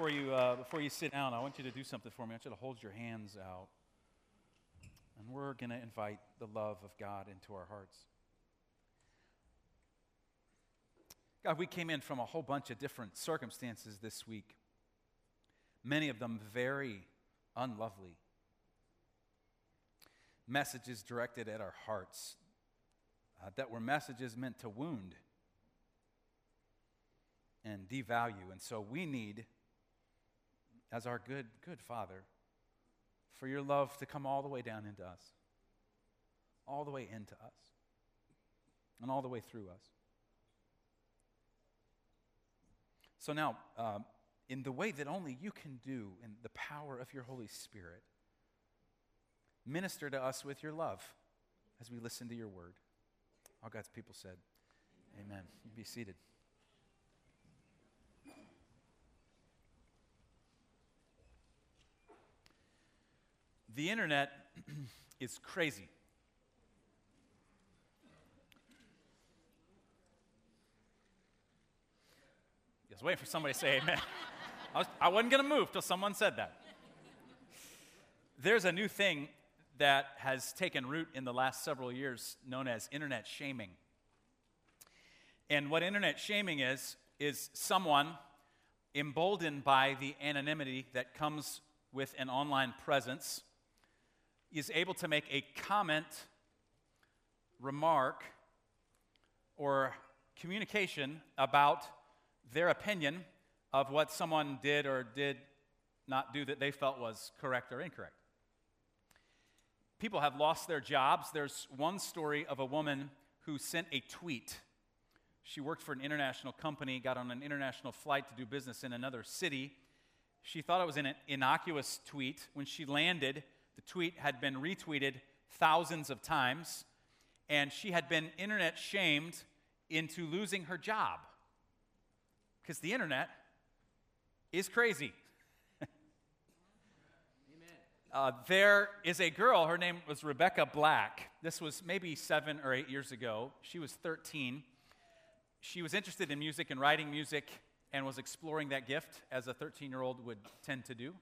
before you, uh, before you sit down, I want you to do something for me. I want you to hold your hands out. And we're going to invite the love of God into our hearts. God, we came in from a whole bunch of different circumstances this week, many of them very unlovely. Messages directed at our hearts uh, that were messages meant to wound and devalue. And so we need, as our good, good Father, for your love to come all the way down into us, all the way into us, and all the way through us. So now, um, in the way that only you can do, in the power of your Holy Spirit, minister to us with your love as we listen to your word. All God's people said, Amen. You be seated. The internet is crazy. I was waiting for somebody to say amen. I, was, I wasn't going to move till someone said that. There's a new thing that has taken root in the last several years known as internet shaming. And what internet shaming is, is someone emboldened by the anonymity that comes with an online presence is able to make a comment, remark, or communication about their opinion of what someone did or did not do that they felt was correct or incorrect. People have lost their jobs. There's one story of a woman who sent a tweet. She worked for an international company, got on an international flight to do business in another city. She thought it was an innocuous tweet. When she landed, the tweet had been retweeted thousands of times, and she had been internet shamed into losing her job. Because the internet is crazy. uh, there is a girl, her name was Rebecca Black. This was maybe seven or eight years ago. She was 13. She was interested in music and writing music and was exploring that gift as a 13 year old would tend to do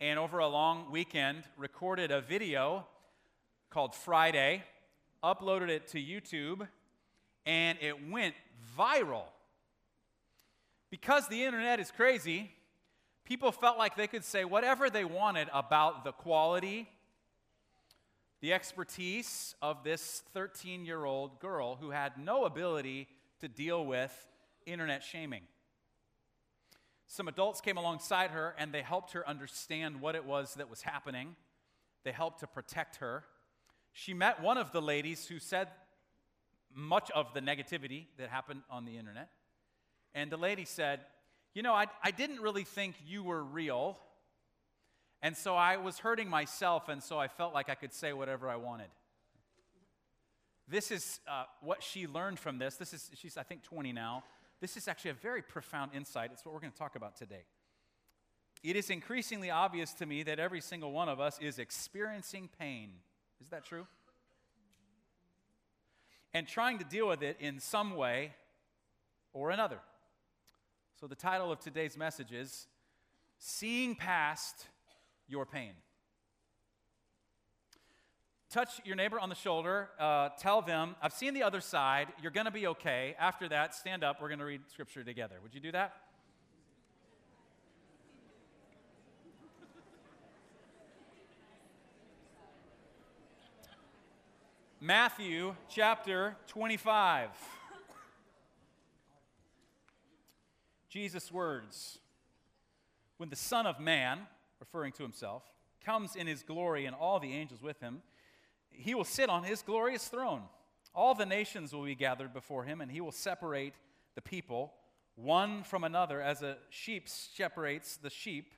and over a long weekend recorded a video called Friday, uploaded it to YouTube, and it went viral. Because the internet is crazy, people felt like they could say whatever they wanted about the quality, the expertise of this 13 year old girl who had no ability to deal with internet shaming. Some adults came alongside her and they helped her understand what it was that was happening. They helped to protect her. She met one of the ladies who said much of the negativity that happened on the internet. And the lady said, You know, I, I didn't really think you were real. And so I was hurting myself, and so I felt like I could say whatever I wanted. This is uh, what she learned from this. This is, she's, I think, 20 now this is actually a very profound insight. It's what we're going to talk about today. It is increasingly obvious to me that every single one of us is experiencing pain. Is that true? And trying to deal with it in some way or another. So, the title of today's message is Seeing Past Your Pain touch your neighbor on the shoulder, uh, tell them, I've seen the other side, you're going to be okay. After that, stand up, we're going to read scripture together. Would you do that? Matthew chapter 25. Jesus' words When the Son of Man, referring to himself, comes in his glory and all the angels with him, he will sit on his glorious throne. All the nations will be gathered before him, and he will separate the people one from another as a sheep separates the sheep,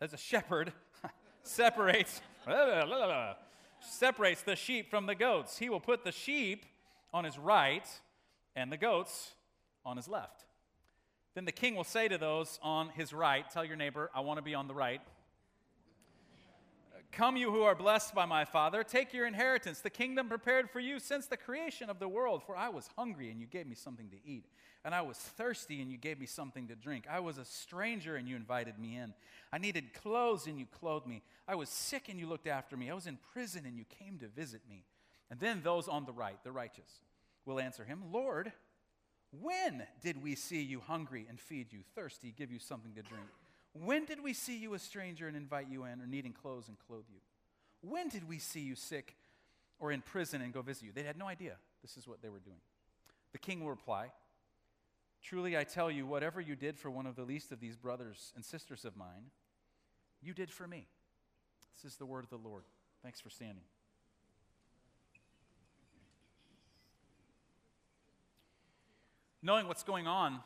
as a shepherd separates separates the sheep from the goats. He will put the sheep on his right and the goats on his left. Then the king will say to those on his right, Tell your neighbor, I want to be on the right. Come, you who are blessed by my Father, take your inheritance, the kingdom prepared for you since the creation of the world. For I was hungry, and you gave me something to eat. And I was thirsty, and you gave me something to drink. I was a stranger, and you invited me in. I needed clothes, and you clothed me. I was sick, and you looked after me. I was in prison, and you came to visit me. And then those on the right, the righteous, will answer him, Lord, when did we see you hungry and feed you, thirsty, give you something to drink? When did we see you a stranger and invite you in, or needing clothes and clothe you? When did we see you sick or in prison and go visit you? They had no idea this is what they were doing. The king will reply Truly I tell you, whatever you did for one of the least of these brothers and sisters of mine, you did for me. This is the word of the Lord. Thanks for standing. Knowing what's going on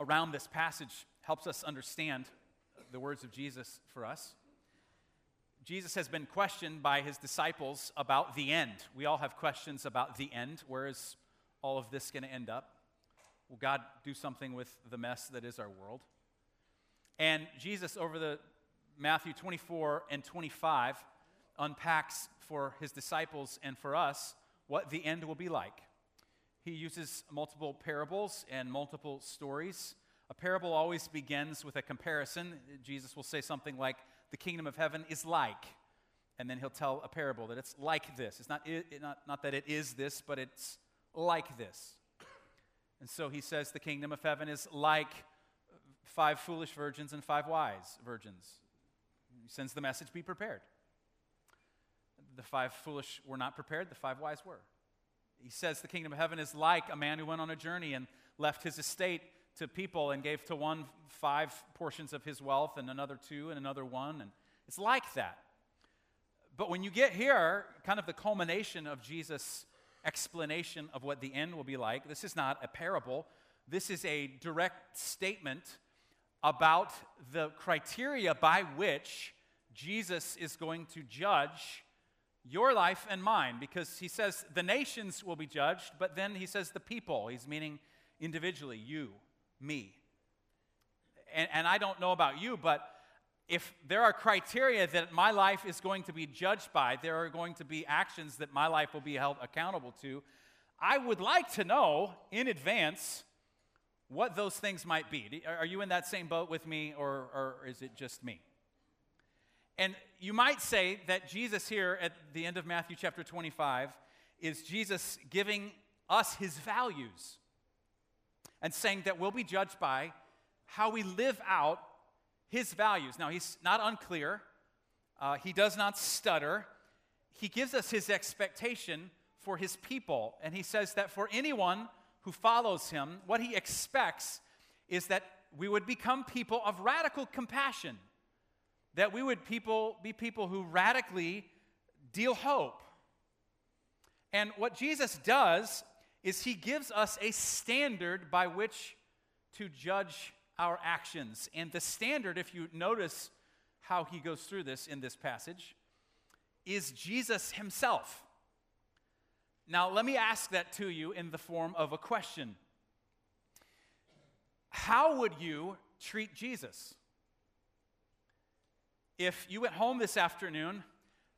around this passage helps us understand the words of Jesus for us. Jesus has been questioned by his disciples about the end. We all have questions about the end. Where is all of this going to end up? Will God do something with the mess that is our world? And Jesus, over the Matthew 24 and 25, unpacks for his disciples and for us what the end will be like. He uses multiple parables and multiple stories a parable always begins with a comparison. Jesus will say something like, The kingdom of heaven is like. And then he'll tell a parable that it's like this. It's not, it, not, not that it is this, but it's like this. And so he says the kingdom of heaven is like five foolish virgins and five wise virgins. He sends the message be prepared. The five foolish were not prepared, the five wise were. He says the kingdom of heaven is like a man who went on a journey and left his estate to people and gave to one five portions of his wealth and another two and another one. And it's like that. But when you get here, kind of the culmination of Jesus' explanation of what the end will be like, this is not a parable. This is a direct statement about the criteria by which Jesus is going to judge your life and mine because he says the nations will be judged, but then he says the people. He's meaning individually, you me. And, and I don't know about you, but if there are criteria that my life is going to be judged by, there are going to be actions that my life will be held accountable to, I would like to know in advance what those things might be. Are you in that same boat with me, or, or is it just me? And you might say that Jesus, here at the end of Matthew chapter 25, is Jesus giving us his values and saying that we'll be judged by how we live out his values. Now, he's not unclear, uh, he does not stutter. He gives us his expectation for his people, and he says that for anyone who follows him, what he expects is that we would become people of radical compassion, that we would people, be people who radically deal hope. And what Jesus does is he gives us a standard by which to judge our actions. And the standard, if you notice how he goes through this in this passage, is Jesus himself. Now, let me ask that to you in the form of a question How would you treat Jesus? If you went home this afternoon,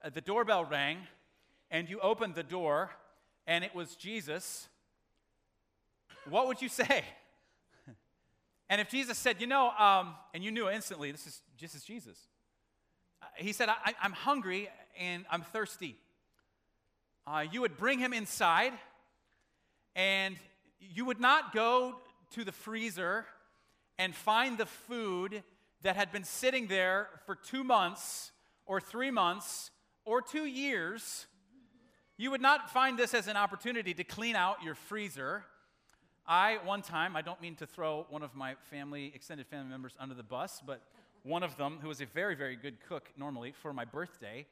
uh, the doorbell rang, and you opened the door, and it was Jesus, what would you say? And if Jesus said, you know, um, and you knew instantly, this is just as Jesus. Uh, he said, I, am hungry and I'm thirsty. Uh, you would bring him inside, and you would not go to the freezer and find the food that had been sitting there for two months or three months or two years. You would not find this as an opportunity to clean out your freezer I, one time, I don't mean to throw one of my family, extended family members under the bus, but one of them, who was a very, very good cook normally, for my birthday,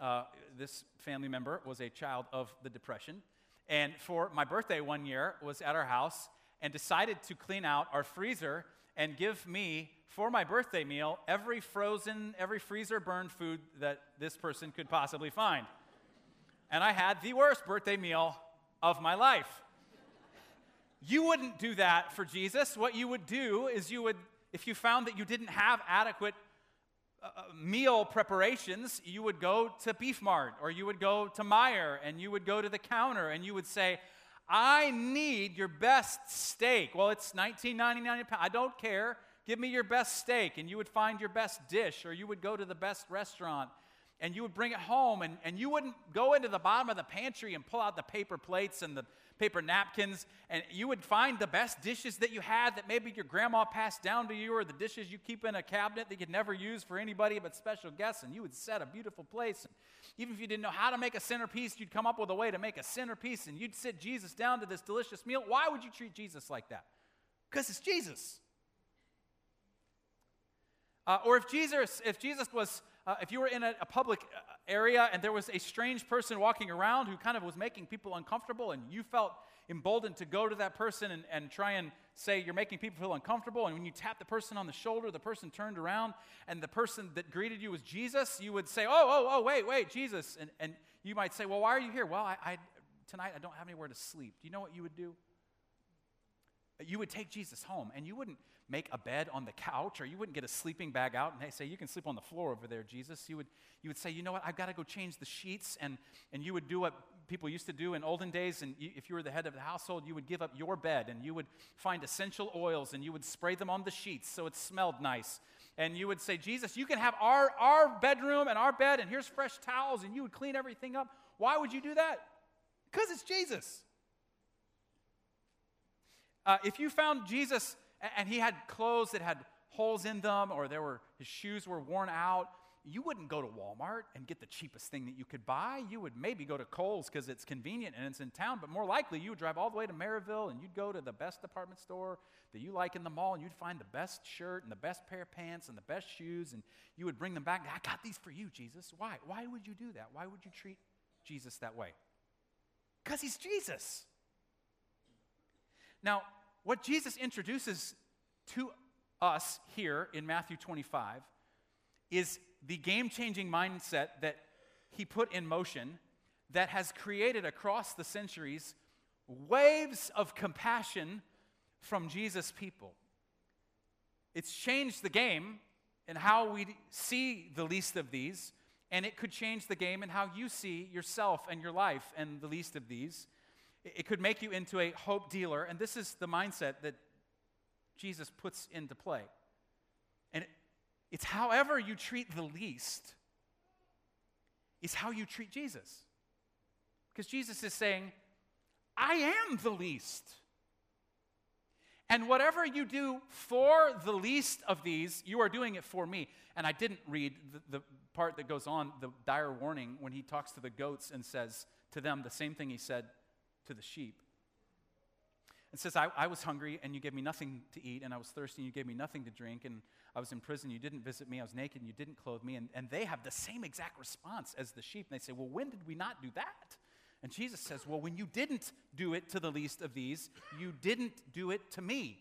uh, this family member was a child of the Depression. And for my birthday one year, was at our house and decided to clean out our freezer and give me, for my birthday meal, every frozen, every freezer burned food that this person could possibly find. And I had the worst birthday meal of my life. You wouldn't do that for Jesus. What you would do is you would, if you found that you didn't have adequate uh, meal preparations, you would go to Beef Mart or you would go to Meijer and you would go to the counter and you would say, I need your best steak. Well, it's $19.99 a pound. I don't care. Give me your best steak. And you would find your best dish, or you would go to the best restaurant and you would bring it home, and, and you wouldn't go into the bottom of the pantry and pull out the paper plates and the paper napkins, and you would find the best dishes that you had that maybe your grandma passed down to you, or the dishes you keep in a cabinet that you'd never use for anybody but special guests, and you would set a beautiful place. And even if you didn't know how to make a centerpiece, you'd come up with a way to make a centerpiece, and you'd sit Jesus down to this delicious meal. Why would you treat Jesus like that? Because it's Jesus. Uh, or if Jesus, if Jesus was uh, if you were in a, a, public uh, area and there was a strange person walking around who kind of was making people uncomfortable, and you felt emboldened to go to that person and, and try and say you're making people feel uncomfortable, and when you tap the person on the shoulder, the person turned around, and the person that greeted you was Jesus, you would say, Oh, oh, oh, wait, wait, Jesus. And, and you might say, Well, why are you here? Well, I, I, tonight I don't have anywhere to sleep. Do you know what you would do? You would take Jesus home, and you wouldn't make a bed on the couch, or you wouldn't get a sleeping bag out and they say, You can sleep on the floor over there, Jesus. You would, you would say, You know what? I've got to go change the sheets. And, and you would do what people used to do in olden days. And you, if you were the head of the household, you would give up your bed and you would find essential oils and you would spray them on the sheets so it smelled nice. And you would say, Jesus, you can have our, our bedroom and our bed, and here's fresh towels, and you would clean everything up. Why would you do that? Because it's Jesus. Uh, if you found Jesus and he had clothes that had holes in them or there were his shoes were worn out. You wouldn't go to walmart and get the cheapest thing that you could buy. You would maybe go to kohl's because it's convenient and it's in town but more likely you would drive all the way to Merrillville and you'd go to the best department store that you like in the mall and you'd find the best shirt and the best pair of pants and the best shoes and you would bring them back i got these for you jesus. Why why would you do that? Why would you treat jesus that way? Because he's jesus. Now what Jesus introduces to us here in Matthew 25 is the game changing mindset that he put in motion that has created across the centuries waves of compassion from Jesus' people. It's changed the game and how we see the least of these, and it could change the game in how you see yourself and your life and the least of these. It could make you into a hope dealer, and this is the mindset that Jesus puts into play. And it's however you treat the least, is how you treat Jesus. Because Jesus is saying, I am the least. And whatever you do for the least of these, you are doing it for me. And I didn't read the, the, part that goes on, the dire warning, when he talks to the goats and says to them the same thing he said to the sheep. It says, I, I, was hungry and you gave me nothing to eat, and I was thirsty and you gave me nothing to drink, and I was in prison, you didn't visit me, I was naked and you didn't clothe me. And, and they have the same exact response as the sheep. And they say, Well, when did we not do that? And Jesus says, Well, when you didn't do it to the least of these, you didn't do it to me.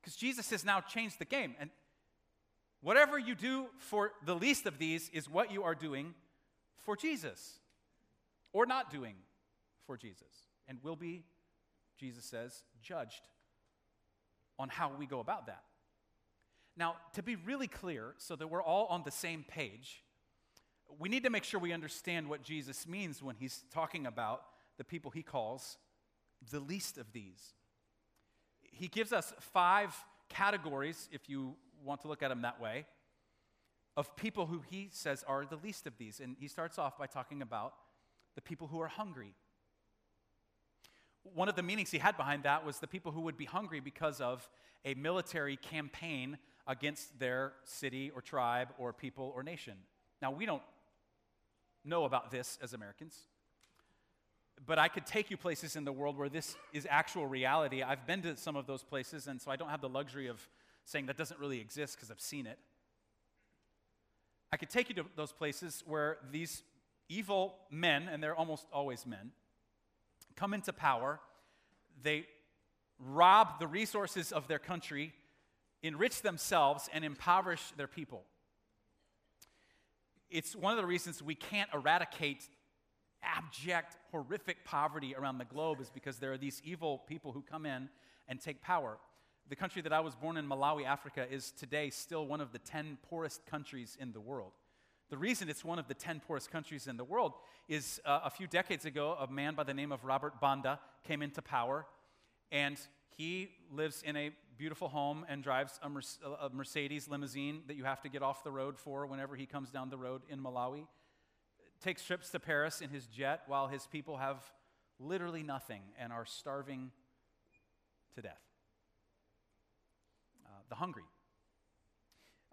Because Jesus has now changed the game. And whatever you do for the least of these is what you are doing for Jesus or not doing for Jesus and will be, Jesus says, judged on how we go about that. Now, to be really clear, so that we're all on the same page, we need to make sure we understand what Jesus means when he's talking about the people he calls the least of these. He gives us five categories, if you want to look at them that way, of people who he says are the least of these. And he starts off by talking about the people who are hungry. One of the meanings he had behind that was the people who would be hungry because of a military campaign against their city or tribe or people or nation. Now, we don't know about this as Americans, but I could take you places in the world where this is actual reality. I've been to some of those places, and so I don't have the luxury of saying that doesn't really exist because I've seen it. I could take you to those places where these evil men, and they're almost always men, come into power. They rob the resources of their country, enrich themselves, and impoverish their people. It's one of the reasons we can't eradicate abject, horrific poverty around the globe, is because there are these evil people who come in and take power. the country that I was born in, Malawi, Africa, is today still one of the 10 poorest countries in the world. The reason it's one of the 10 poorest countries in the world is uh, a few decades ago, a man by the name of Robert Banda came into power, and he lives in a beautiful home and drives a, a Mercedes limousine that you have to get off the road for whenever he comes down the road in Malawi. Takes trips to Paris in his jet while his people have literally nothing and are starving to death. Uh, the hungry.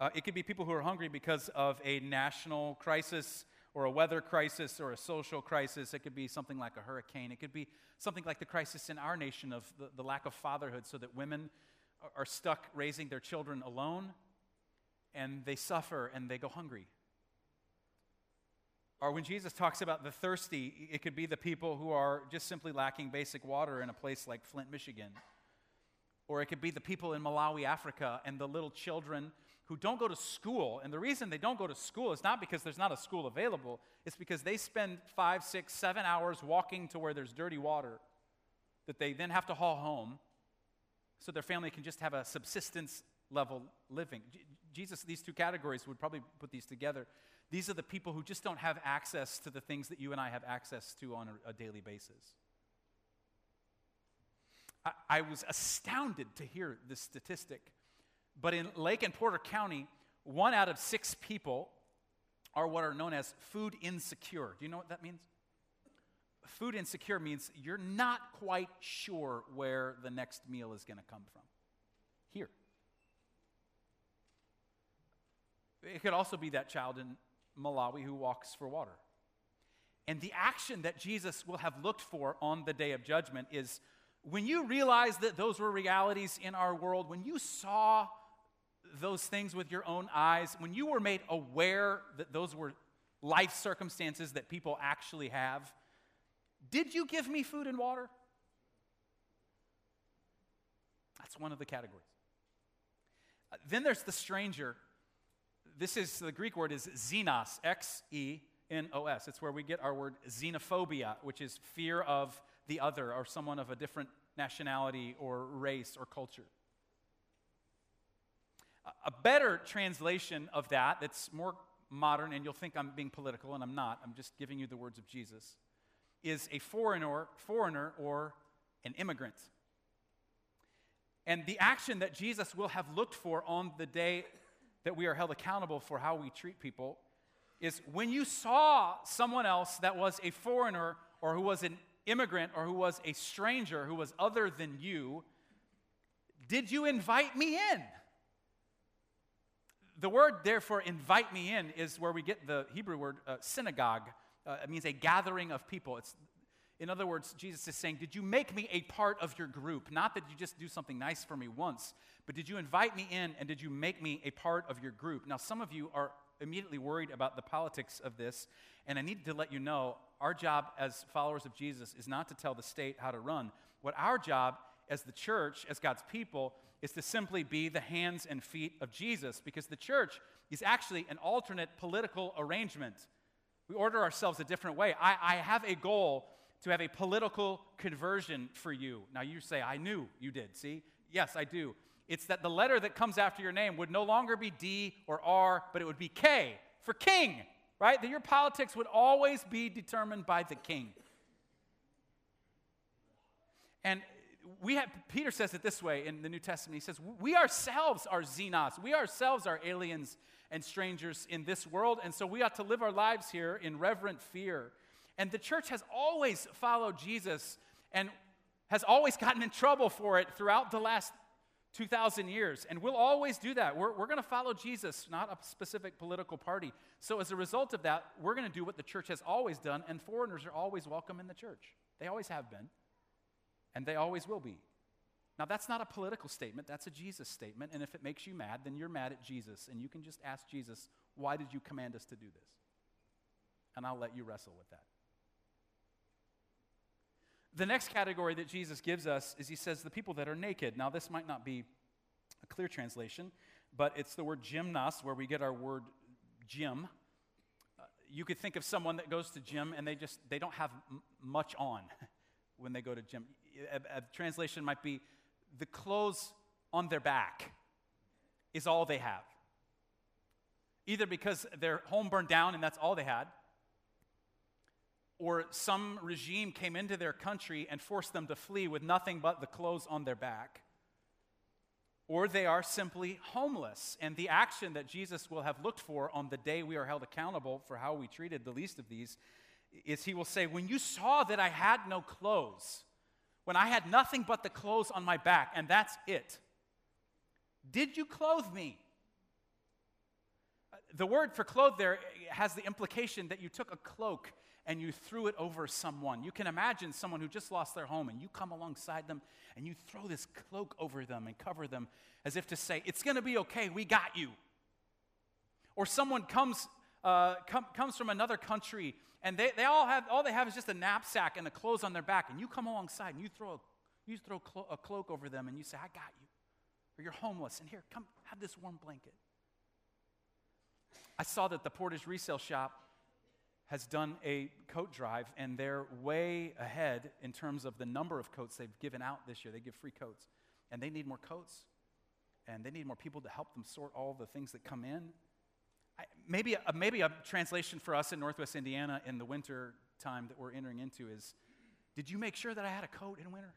Uh, it could be people who are hungry because of a national crisis or a weather crisis or a social crisis. It could be something like a hurricane. It could be something like the crisis in our nation of the, the lack of fatherhood, so that women are, are stuck raising their children alone and they suffer and they go hungry. Or when Jesus talks about the thirsty, it could be the people who are just simply lacking basic water in a place like Flint, Michigan. Or it could be the people in Malawi, Africa, and the little children who don't go to school. And the reason they don't go to school is not because there's not a school available, it's because they spend five, six, seven hours walking to where there's dirty water that they then have to haul home so their family can just have a subsistence level living. Jesus, these two categories would probably put these together. These are the people who just don't have access to the things that you and I have access to on a, a daily basis. I, I was astounded to hear this statistic. But in Lake and Porter County, one out of six people are what are known as food insecure. Do you know what that means? Food insecure means you're not quite sure where the next meal is going to come from. Here. It could also be that child in Malawi who walks for water. And the action that Jesus will have looked for on the day of judgment is when you realize that those were realities in our world, when you saw those things with your own eyes, when you were made aware that those were life circumstances that people actually have, did you give me food and water? That's one of the categories. Uh, then there's the stranger this is the Greek word is xenos, X E N O S. It's where we get our word xenophobia, which is fear of the other or someone of a different nationality or race or culture. A better translation of that, that's more modern, and you'll think I'm being political, and I'm not, I'm just giving you the words of Jesus, is a foreigner, foreigner or an immigrant. And the action that Jesus will have looked for on the day that we are held accountable for how we treat people is when you saw someone else that was a foreigner or who was an immigrant or who was a stranger who was other than you, did you invite me in? The word, therefore, invite me in is where we get the Hebrew word uh, synagogue. Uh, it means a gathering of people. It's, in other words, Jesus is saying, Did you make me a part of your group? Not that you just do something nice for me once, but did you invite me in and did you make me a part of your group? Now, some of you are immediately worried about the politics of this, and I need to let you know our job as followers of Jesus is not to tell the state how to run. What our job as the church, as God's people, is to simply be the hands and feet of Jesus because the church is actually an alternate political arrangement. We order ourselves a different way. I, I have a goal to have a political conversion for you. Now you say, I knew you did. See? Yes, I do. It's that the letter that comes after your name would no longer be D or R, but it would be K for king, right? That your politics would always be determined by the king. And we have, Peter says it this way in the New Testament. He says, We ourselves are xenos. We ourselves are aliens and strangers in this world. And so we ought to live our lives here in reverent fear. And the church has always followed Jesus and has always gotten in trouble for it throughout the last 2,000 years. And we'll always do that. We're, we're going to follow Jesus, not a specific political party. So, as a result of that, we're going to do what the church has always done, and foreigners are always welcome in the church. They always have been, and they always will be. Now, that's not a political statement, that's a Jesus statement. And if it makes you mad, then you're mad at Jesus. And you can just ask Jesus, Why did you command us to do this? And I'll let you wrestle with that. The next category that Jesus gives us is he says the people that are naked. Now, this might not be a clear translation, but it's the word gymnos, where we get our word gym. Uh, you could think of someone that goes to gym and they just they don't have m- much on when they go to gym. A, a translation might be the clothes on their back is all they have. Either because their home burned down and that's all they had, or some regime came into their country and forced them to flee with nothing but the clothes on their back. Or they are simply homeless. And the action that Jesus will have looked for on the day we are held accountable for how we treated the least of these is He will say, When you saw that I had no clothes, when I had nothing but the clothes on my back, and that's it, did you clothe me? Uh, the word for clothe there has the implication that you took a cloak and you threw it over someone. You can imagine someone who just lost their home and you come alongside them and you throw this cloak over them and cover them as if to say, It's going to be okay, we got you. Or someone comes, uh, com- comes from another country and they, they all have, all they have is just a knapsack and the clothes on their back and you come alongside and you throw, a, you throw clo- a cloak over them and you say, I got you. Or you're homeless and here, come have this warm blanket. I saw that the Portage resale shop has done a coat drive, and they're way ahead in terms of the number of coats they've given out this year. They give free coats, and they need more coats, and they need more people to help them sort all the things that come in. Maybe, a, maybe a translation for us in Northwest Indiana in the winter time that we're entering into is Did you make sure that I had a coat in winter?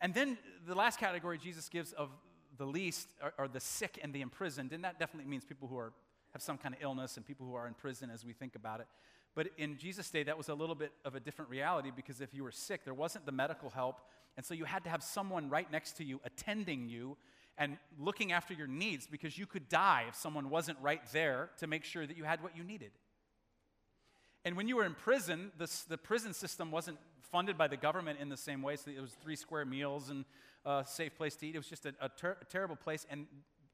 And then the last category Jesus gives of the least are, are the sick and the imprisoned, and that definitely means people who are have some kind of illness and people who are in prison as we think about it. But in Jesus' day, that was a little bit of a different reality because if you were sick, there wasn't the medical help. And so you had to have someone right next to you attending you and looking after your needs because you could die if someone wasn't right there to make sure that you had what you needed. And when you were in prison, this, the prison system wasn't funded by the government in the same way. So it was three square meals and a safe place to eat. It was just a, a, ter- a terrible place. And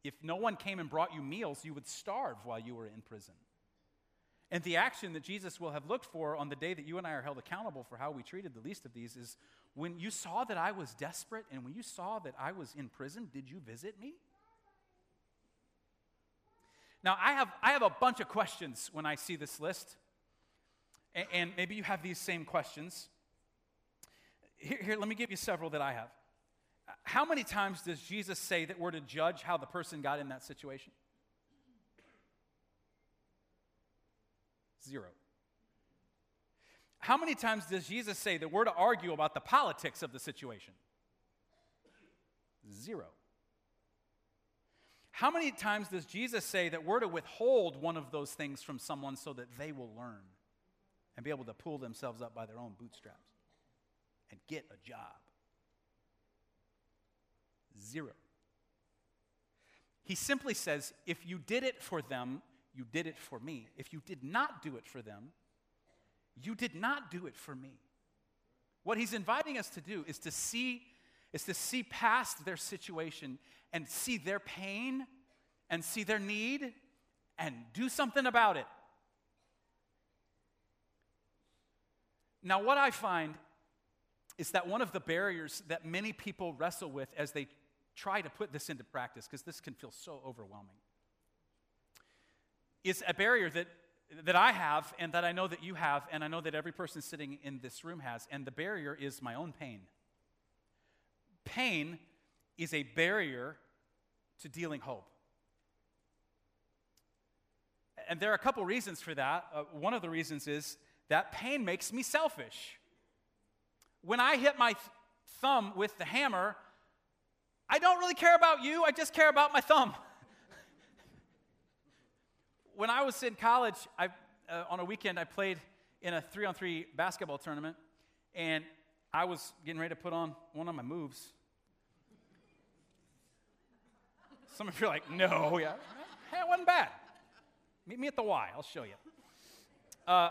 if no one came and brought you meals, you would starve while you were in prison. And the action that Jesus will have looked for on the day that you and I are held accountable for how we treated the least of these is when you saw that I was desperate and when you saw that I was in prison, did you visit me? Now, I have, I have a bunch of questions when I see this list, and, and maybe you have these same questions. Here, here, let me give you several that I have. How many times does Jesus say that we're to judge how the person got in that situation? Zero. How many times does Jesus say that we're to argue about the politics of the situation? Zero. How many times does Jesus say that we're to withhold one of those things from someone so that they will learn and be able to pull themselves up by their own bootstraps and get a job? Zero. He simply says, if you did it for them, you did it for me. If you did not do it for them, you did not do it for me. What he's inviting us to do is to see is to see past their situation and see their pain and see their need and do something about it. Now, what I find is that one of the barriers that many people wrestle with as they try to put this into practice because this can feel so overwhelming. It's a barrier that, that I have and that I know that you have, and I know that every person sitting in this room has, and the barrier is my own pain. Pain is a barrier to dealing hope. And there are a couple reasons for that. Uh, one of the reasons is that pain makes me selfish. When I hit my th- thumb with the hammer, I don't really care about you, I just care about my thumb. when I was in college, I, uh, on a weekend, I played in a three on three basketball tournament, and I was getting ready to put on one of my moves. Some of you are like, no, yeah. Hey, it wasn't bad. Meet me at the Y, I'll show you. Uh,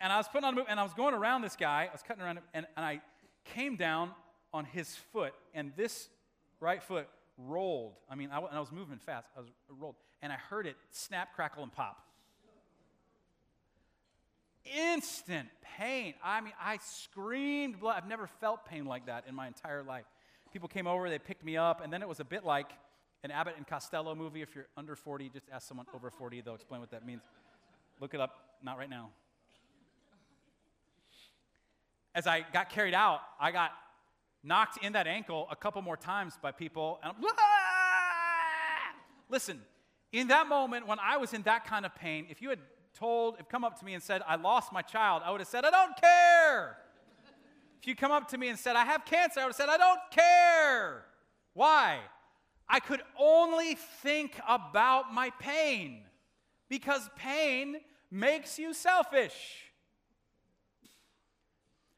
and I was putting on a move, and I was going around this guy, I was cutting around him, and, and I came down on his foot, and this right foot rolled. I mean, I, and I was moving fast. I was rolled. And I heard it snap, crackle, and pop. Instant pain. I mean, I screamed blood. I've never felt pain like that in my entire life. People came over, they picked me up, and then it was a bit like an Abbott and Costello movie. If you're under 40, just ask someone over 40, they'll explain what that means. Look it up, not right now. As I got carried out, I got knocked in that ankle a couple more times by people. And ah! Listen, in that moment when I was in that kind of pain, if you had told, if come up to me and said, I lost my child, I would have said, I don't care. if you come up to me and said, I have cancer, I would have said, I don't care. Why? I could only think about my pain because pain makes you selfish.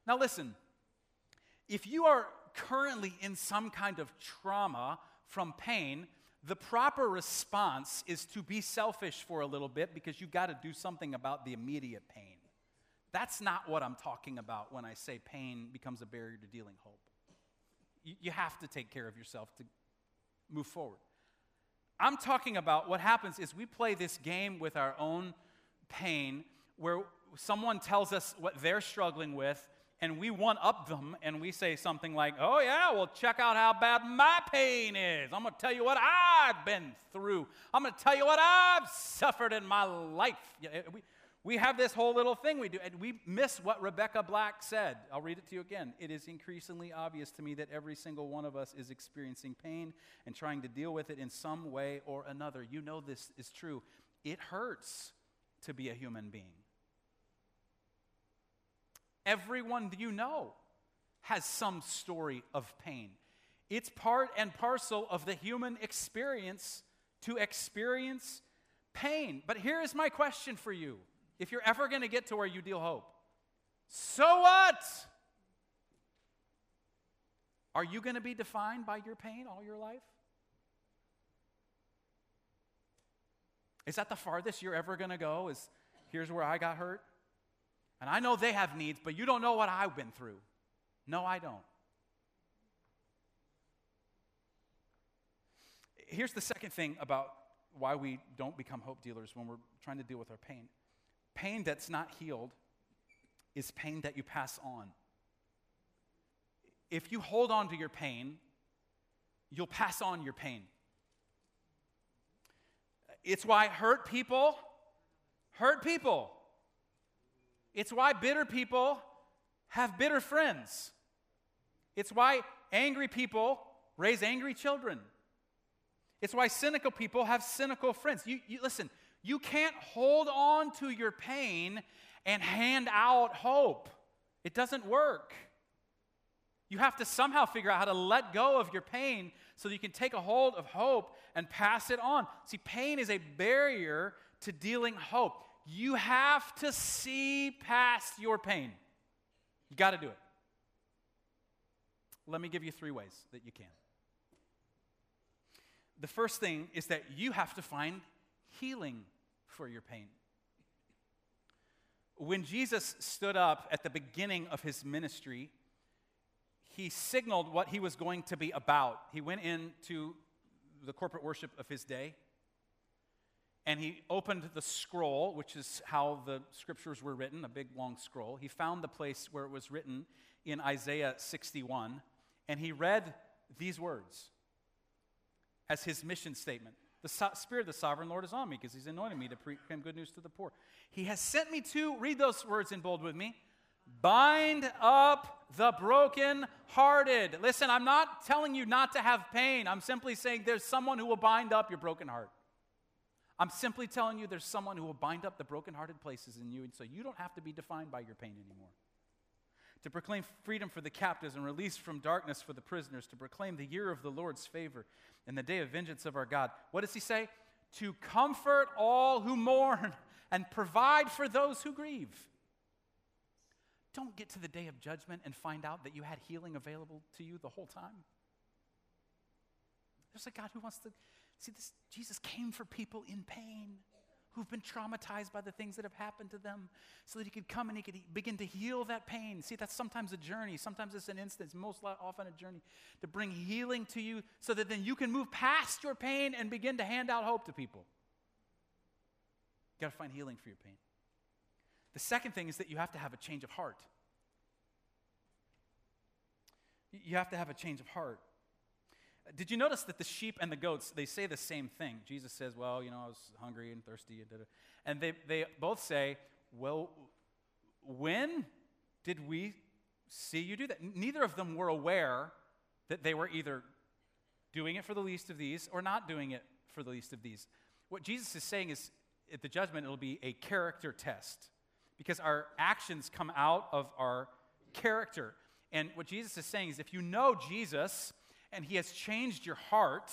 Now, listen, if you are currently in some kind of trauma from pain, the proper response is to be selfish for a little bit because you've got to do something about the immediate pain. That's not what I'm talking about when I say pain becomes a barrier to dealing hope. You, you have to take care of yourself to move forward. I'm talking about what happens is we play this game with our own pain where someone tells us what they're struggling with and we one up them and we say something like, Oh, yeah, well, check out how bad my pain is. I'm going to tell you what I've been through. I'm going to tell you what I've suffered in my life. We, we have this whole little thing we do, and we miss what Rebecca Black said. I'll read it to you again. It is increasingly obvious to me that every single one of us is experiencing pain and trying to deal with it in some way or another. You know this is true. It hurts to be a human being. Everyone you know has some story of pain. It's part and parcel of the human experience to experience pain. But here is my question for you if you're ever going to get to where you deal hope. So what? Are you going to be defined by your pain all your life? Is that the farthest you're ever going to go? Is here's where I got hurt? And I know they have needs, but you don't know what I've been through. No, I don't. Here's the second thing about why we don't become hope dealers when we're trying to deal with our pain pain that's not healed is pain that you pass on. If you hold on to your pain, you'll pass on your pain. It's why hurt people hurt people. It's why bitter people have bitter friends. It's why angry people raise angry children. It's why cynical people have cynical friends. You, you, listen, you can't hold on to your pain and hand out hope. It doesn't work. You have to somehow figure out how to let go of your pain so that you can take a hold of hope and pass it on. See, pain is a barrier to dealing hope. You have to see past your pain. You got to do it. Let me give you three ways that you can. The first thing is that you have to find healing for your pain. When Jesus stood up at the beginning of his ministry, he signaled what he was going to be about. He went into the corporate worship of his day and he opened the scroll, which is how the scriptures were written, a big long scroll. He found the place where it was written in Isaiah 61, and he read these words as his mission statement. The so- Spirit of the Sovereign Lord is on me because he's anointed me to proclaim good news to the poor. He has sent me to, read those words in bold with me, bind up the broken-hearted. Listen, I'm not telling you not to have pain. I'm simply saying there's someone who will bind up your broken heart. I'm simply telling you there's someone who will bind up the brokenhearted places in you, and so you don't have to be defined by your pain anymore. To proclaim freedom for the captives and release from darkness for the prisoners, to proclaim the year of the Lord's favor and the day of vengeance of our God. What does he say? To comfort all who mourn and provide for those who grieve. Don't get to the day of judgment and find out that you had healing available to you the whole time. There's a God who wants to See, this, Jesus came for people in pain who've been traumatized by the things that have happened to them so that he could come and he could begin to heal that pain. See, that's sometimes a journey. Sometimes it's an instance, most often a journey to bring healing to you so that then you can move past your pain and begin to hand out hope to people. You got to find healing for your pain. The second thing is that you have to have a change of heart. You have to have a change of heart. Did you notice that the sheep and the goats, they say the same thing? Jesus says, Well, you know, I was hungry and thirsty. And, and they, they both say, Well, when did we see you do that. Neither of them were aware that they were either doing it for the least of these or not doing it for the least of these. What Jesus is saying is at the judgment, it'll be a character test because our actions come out of our character. And what Jesus is saying is if you know Jesus and he has changed your heart,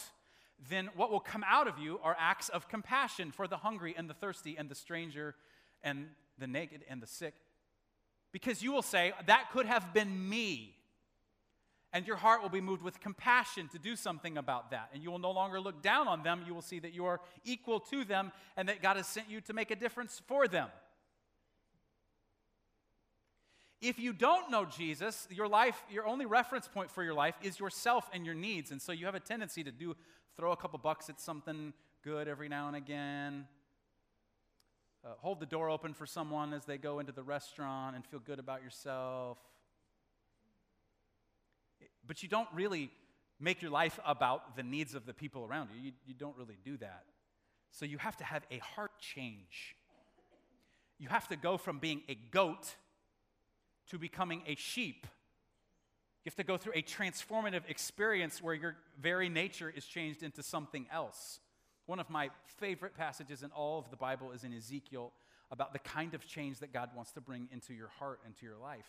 then what will come out of you are acts of compassion for the hungry and the thirsty and the stranger and the naked and the sick. Because you will say, That could have been me. And your heart will be moved with compassion to do something about that. And you will no longer look down on them. You will see that you are equal to them and that God has sent you to make a difference for them. If you don't know Jesus, your life, your only reference point for your life is yourself and your needs. And so you have a tendency to do throw a couple bucks at something good every now and again. Uh, hold the door open for someone as they go into the restaurant and feel good about yourself but you don't really make your life about the needs of the people around you. You, you don't really do that. So you have to have a heart change. You have to go from being a goat to becoming a sheep. You have to go through a transformative experience where your very nature is changed into something else. One of my favorite passages in all of the Bible is in Ezekiel about the kind of change that God wants to bring into your heart and to your life.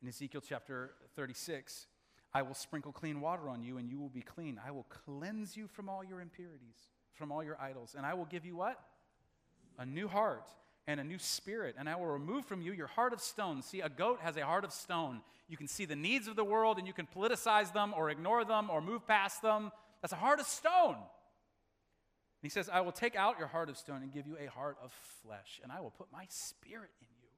In Ezekiel chapter 36, I will sprinkle clean water on you, and you will be clean. I will cleanse you from all your impurities, from all your idols. And I will give you what? A new heart and a new spirit. And I will remove from you your heart of stone. See, a goat has a heart of stone. You can see the needs of the world, and you can politicize them, or ignore them, or move past them. That's a heart of stone. And he says, I will take out your heart of stone and give you a heart of flesh, and I will put my spirit in you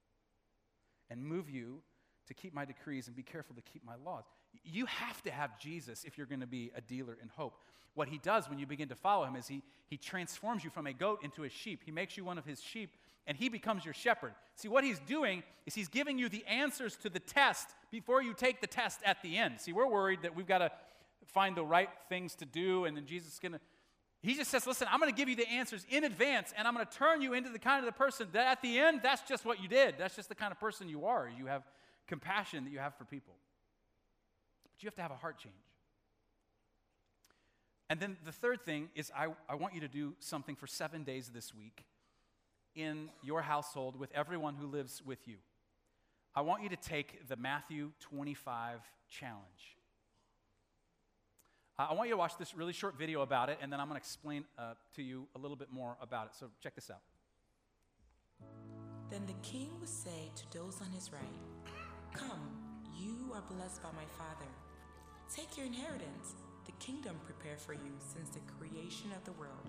and move you to keep my decrees and be careful to keep my laws. You have to have Jesus if you're going to be a dealer in hope. What he does when you begin to follow him is he, he transforms you from a goat into a sheep. He makes you one of his sheep, and he becomes your shepherd. See, what he's doing is he's giving you the answers to the test before you take the test at the end. See, we're worried that we've got to find the right things to do, and then Jesus is going to. He just says, Listen, I'm going to give you the answers in advance, and I'm going to turn you into the kind of the person that at the end, that's just what you did. That's just the kind of person you are. You have compassion that you have for people But you have to have a heart change. And then the third thing is I, I want you to do something for seven days this week in your household with everyone who lives with you. I want you to take the Matthew 25 challenge. I want you to watch this really short video about it, and then I'm going to explain uh, to you a little bit more about it. So check this out. Then the king would say to those on his right, Come, you are blessed by my Father. Take your inheritance, the kingdom prepared for you since the creation of the world.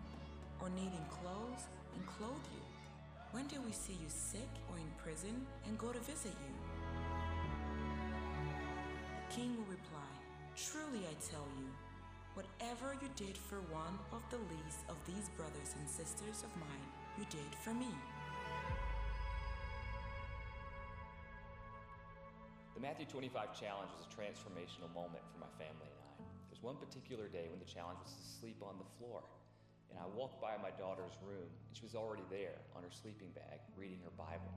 or needing clothes and clothe you? When did we see you sick or in prison and go to visit you? The king will reply, Truly I tell you, whatever you did for one of the least of these brothers and sisters of mine, you did for me. The Matthew 25 challenge was a transformational moment for my family and I. There's one particular day when the challenge was to sleep on the floor. And I walked by my daughter's room, and she was already there on her sleeping bag, reading her Bible.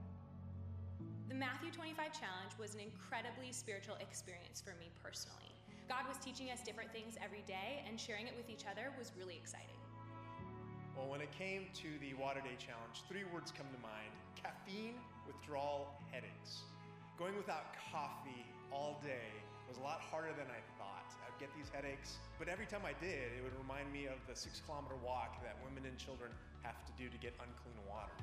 The Matthew 25 challenge was an incredibly spiritual experience for me personally. God was teaching us different things every day, and sharing it with each other was really exciting. Well, when it came to the Water Day challenge, three words come to mind caffeine, withdrawal, headaches. Going without coffee all day was a lot harder than I Get these headaches, but every time I did, it would remind me of the six kilometer walk that women and children have to do to get unclean water.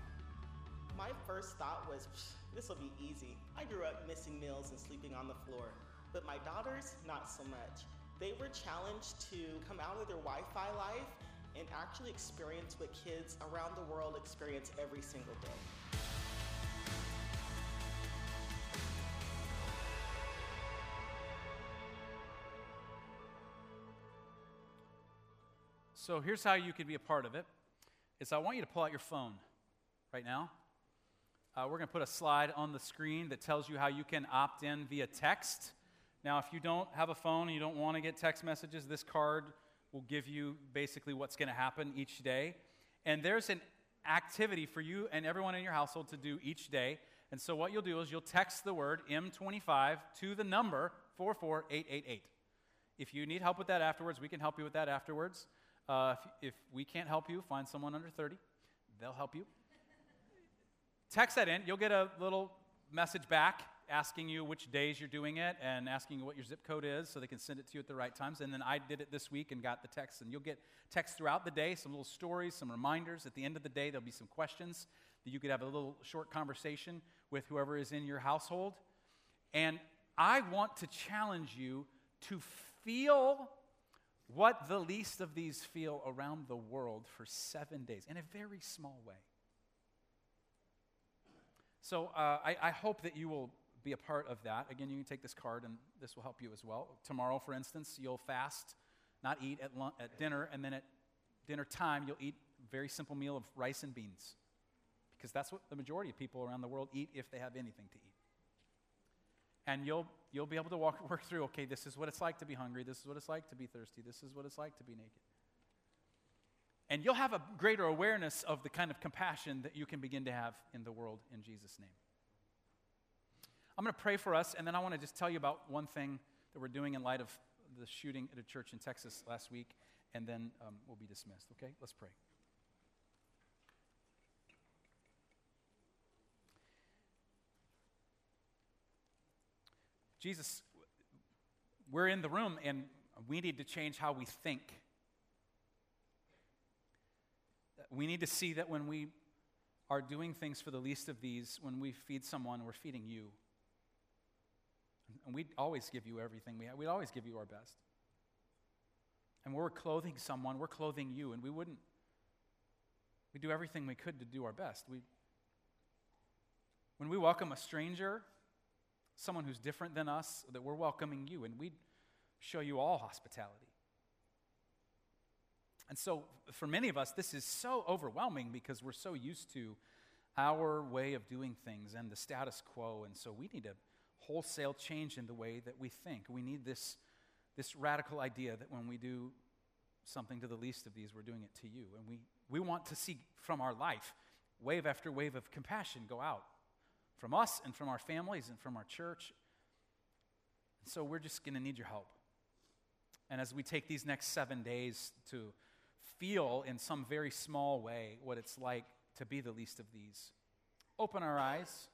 My first thought was, this will be easy. I grew up missing meals and sleeping on the floor, but my daughters, not so much. They were challenged to come out of their Wi Fi life and actually experience what kids around the world experience every single day. So here's how you could be a part of it. Is I want you to pull out your phone right now. Uh, we're going to put a slide on the screen that tells you how you can opt in via text. Now, if you don't have a phone and you don't want to get text messages, this card will give you basically what's going to happen each day. And there's an activity for you and everyone in your household to do each day. And so, what you'll do is you'll text the word M25 to the number 44888. If you need help with that afterwards, we can help you with that afterwards. Uh, if, if we can't help you, find someone under 30, they'll help you. Text that in, you'll get a little message back asking you which days you're doing it and asking you what your zip code is so they can send it to you at the right times. And then I did it this week and got the text. And you'll get texts throughout the day, some little stories, some reminders. At the end of the day, there'll be some questions that you could have a little short conversation with whoever is in your household. And I want to challenge you to feel what the least of these feel around the world for seven days in a very small way. So uh, I, I hope that you will be a part of that. Again, you can take this card and this will help you as well. Tomorrow, for instance, you'll fast, not eat at, lunch, at dinner, and then at dinner time, you'll eat a very simple meal of rice and beans because that's what the majority of people around the world eat if they have anything to eat. And you'll, you'll be able to walk, work through okay, this is what it's like to be hungry, this is what it's like to be thirsty, this is what it's like to be naked. And you'll have a greater awareness of the kind of compassion that you can begin to have in the world in Jesus' name. I'm going to pray for us, and then I want to just tell you about one thing that we're doing in light of the shooting at a church in Texas last week, and then um, we'll be dismissed, okay? Let's pray. Jesus, we're in the room and we need to change how we think. We need to see that when we are doing things for the least of these, when we feed someone, we're feeding you. And we'd always give you everything we have. We'd always give you our best. And when we're clothing someone, we're clothing you, and we wouldn't. We do everything we could to do our best. We, when we welcome a stranger, someone who's different than us, that we're welcoming you, and we'd show you all hospitality. And so, for many of us, this is so overwhelming because we're so used to our way of doing things and the status quo. And so, we need a wholesale change in the way that we think. We need this, this radical idea that when we do something to the least of these, we're doing it to you. And we, we want to see from our life wave after wave of compassion go out from us and from our families and from our church. And So we're just going to need your help. And as we take these next seven days to feel in some very small way what it's like to be the least of these, open our eyes,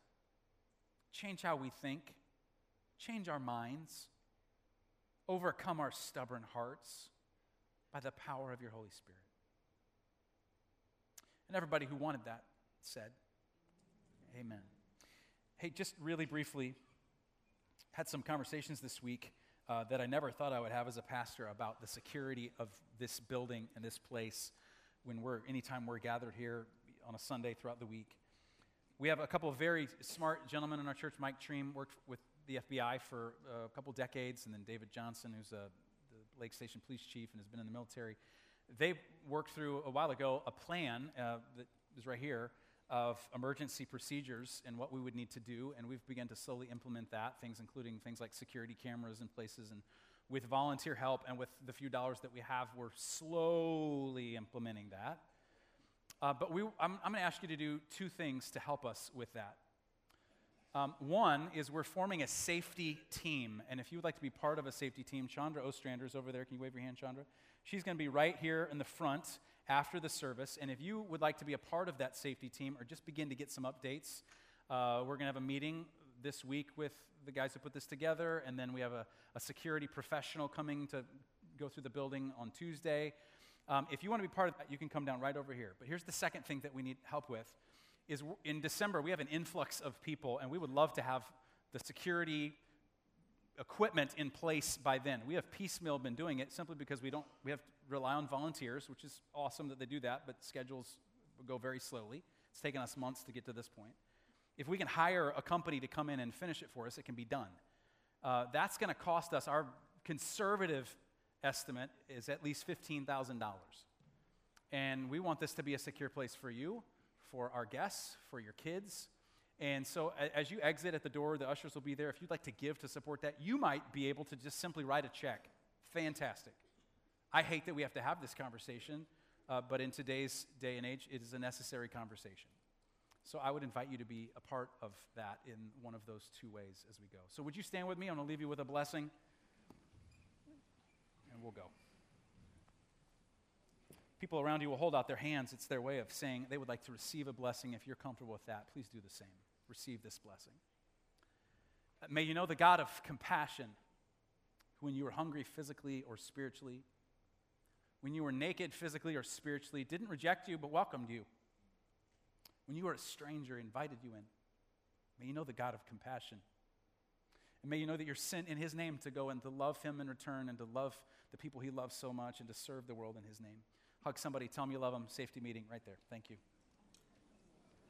change how we think, change our minds, overcome our stubborn hearts by the power of your Holy Spirit. And everybody who wanted that said, Amen. Hey, just really briefly, had some conversations this week uh, that I never thought I would have as a pastor about the security of this building and this place when we're anytime we're gathered here on a Sunday throughout the week. We have a couple of very smart gentlemen in our church. Mike Treem worked with the FBI for uh, a couple decades, and then David Johnson, who's a, the Lake Station police chief and has been in the military. They worked through a while ago a plan uh, that is right here of emergency procedures and what we would need to do, and we've begun to slowly implement that, things including things like security cameras in places. And with volunteer help and with the few dollars that we have, we're slowly implementing that. Uh, but we, I'm, I'm going to ask you to do two things to help us with that. Um, one is we're forming a safety team. And if you would like to be part of a safety team, Chandra Ostrander is over there. Can you wave your hand, Chandra? She's going to be right here in the front after the service. And if you would like to be a part of that safety team or just begin to get some updates, uh, we're going to have a meeting this week with the guys who put this together. And then we have a, a security professional coming to go through the building on Tuesday. Um, if you want to be part of that, you can come down right over here. But here's the second thing that we need help with is in December we have an influx of people and we would love to have the security equipment in place by then. We have piecemeal been doing it simply because we don't we have rely on volunteers, which is awesome that they do that, but schedules go very slowly. It's taken us months to get to this point. If we can hire a company to come in and finish it for us, it can be done. Uh, that's going to cost us. Our conservative estimate is at least fifteen thousand dollars. And we want this to be a secure place for you, for our guests, for your kids. And so as you exit at the door, the ushers will be there. If you'd like to give to support that, you might be able to just simply write a check. Fantastic. I hate that we have to have this conversation, uh, but in today's day and age, it is a necessary conversation. So I would invite you to be a part of that in one of those two ways as we go. So would you stand with me? I'm going to leave you with a blessing, and we'll go. People around you will hold out their hands. It's their way of saying they would like to receive a blessing. If you're comfortable with that, please do the same. Receive this blessing. May you know the God of compassion, who, when you were hungry physically or spiritually, when you were naked physically or spiritually, didn't reject you but welcomed you. When you were a stranger, invited you in. May you know the God of compassion. And may you know that you're sent in His name to go and to love Him in return and to love the people He loves so much and to serve the world in His name. Hug somebody, tell them you love them. Safety meeting right there. Thank you.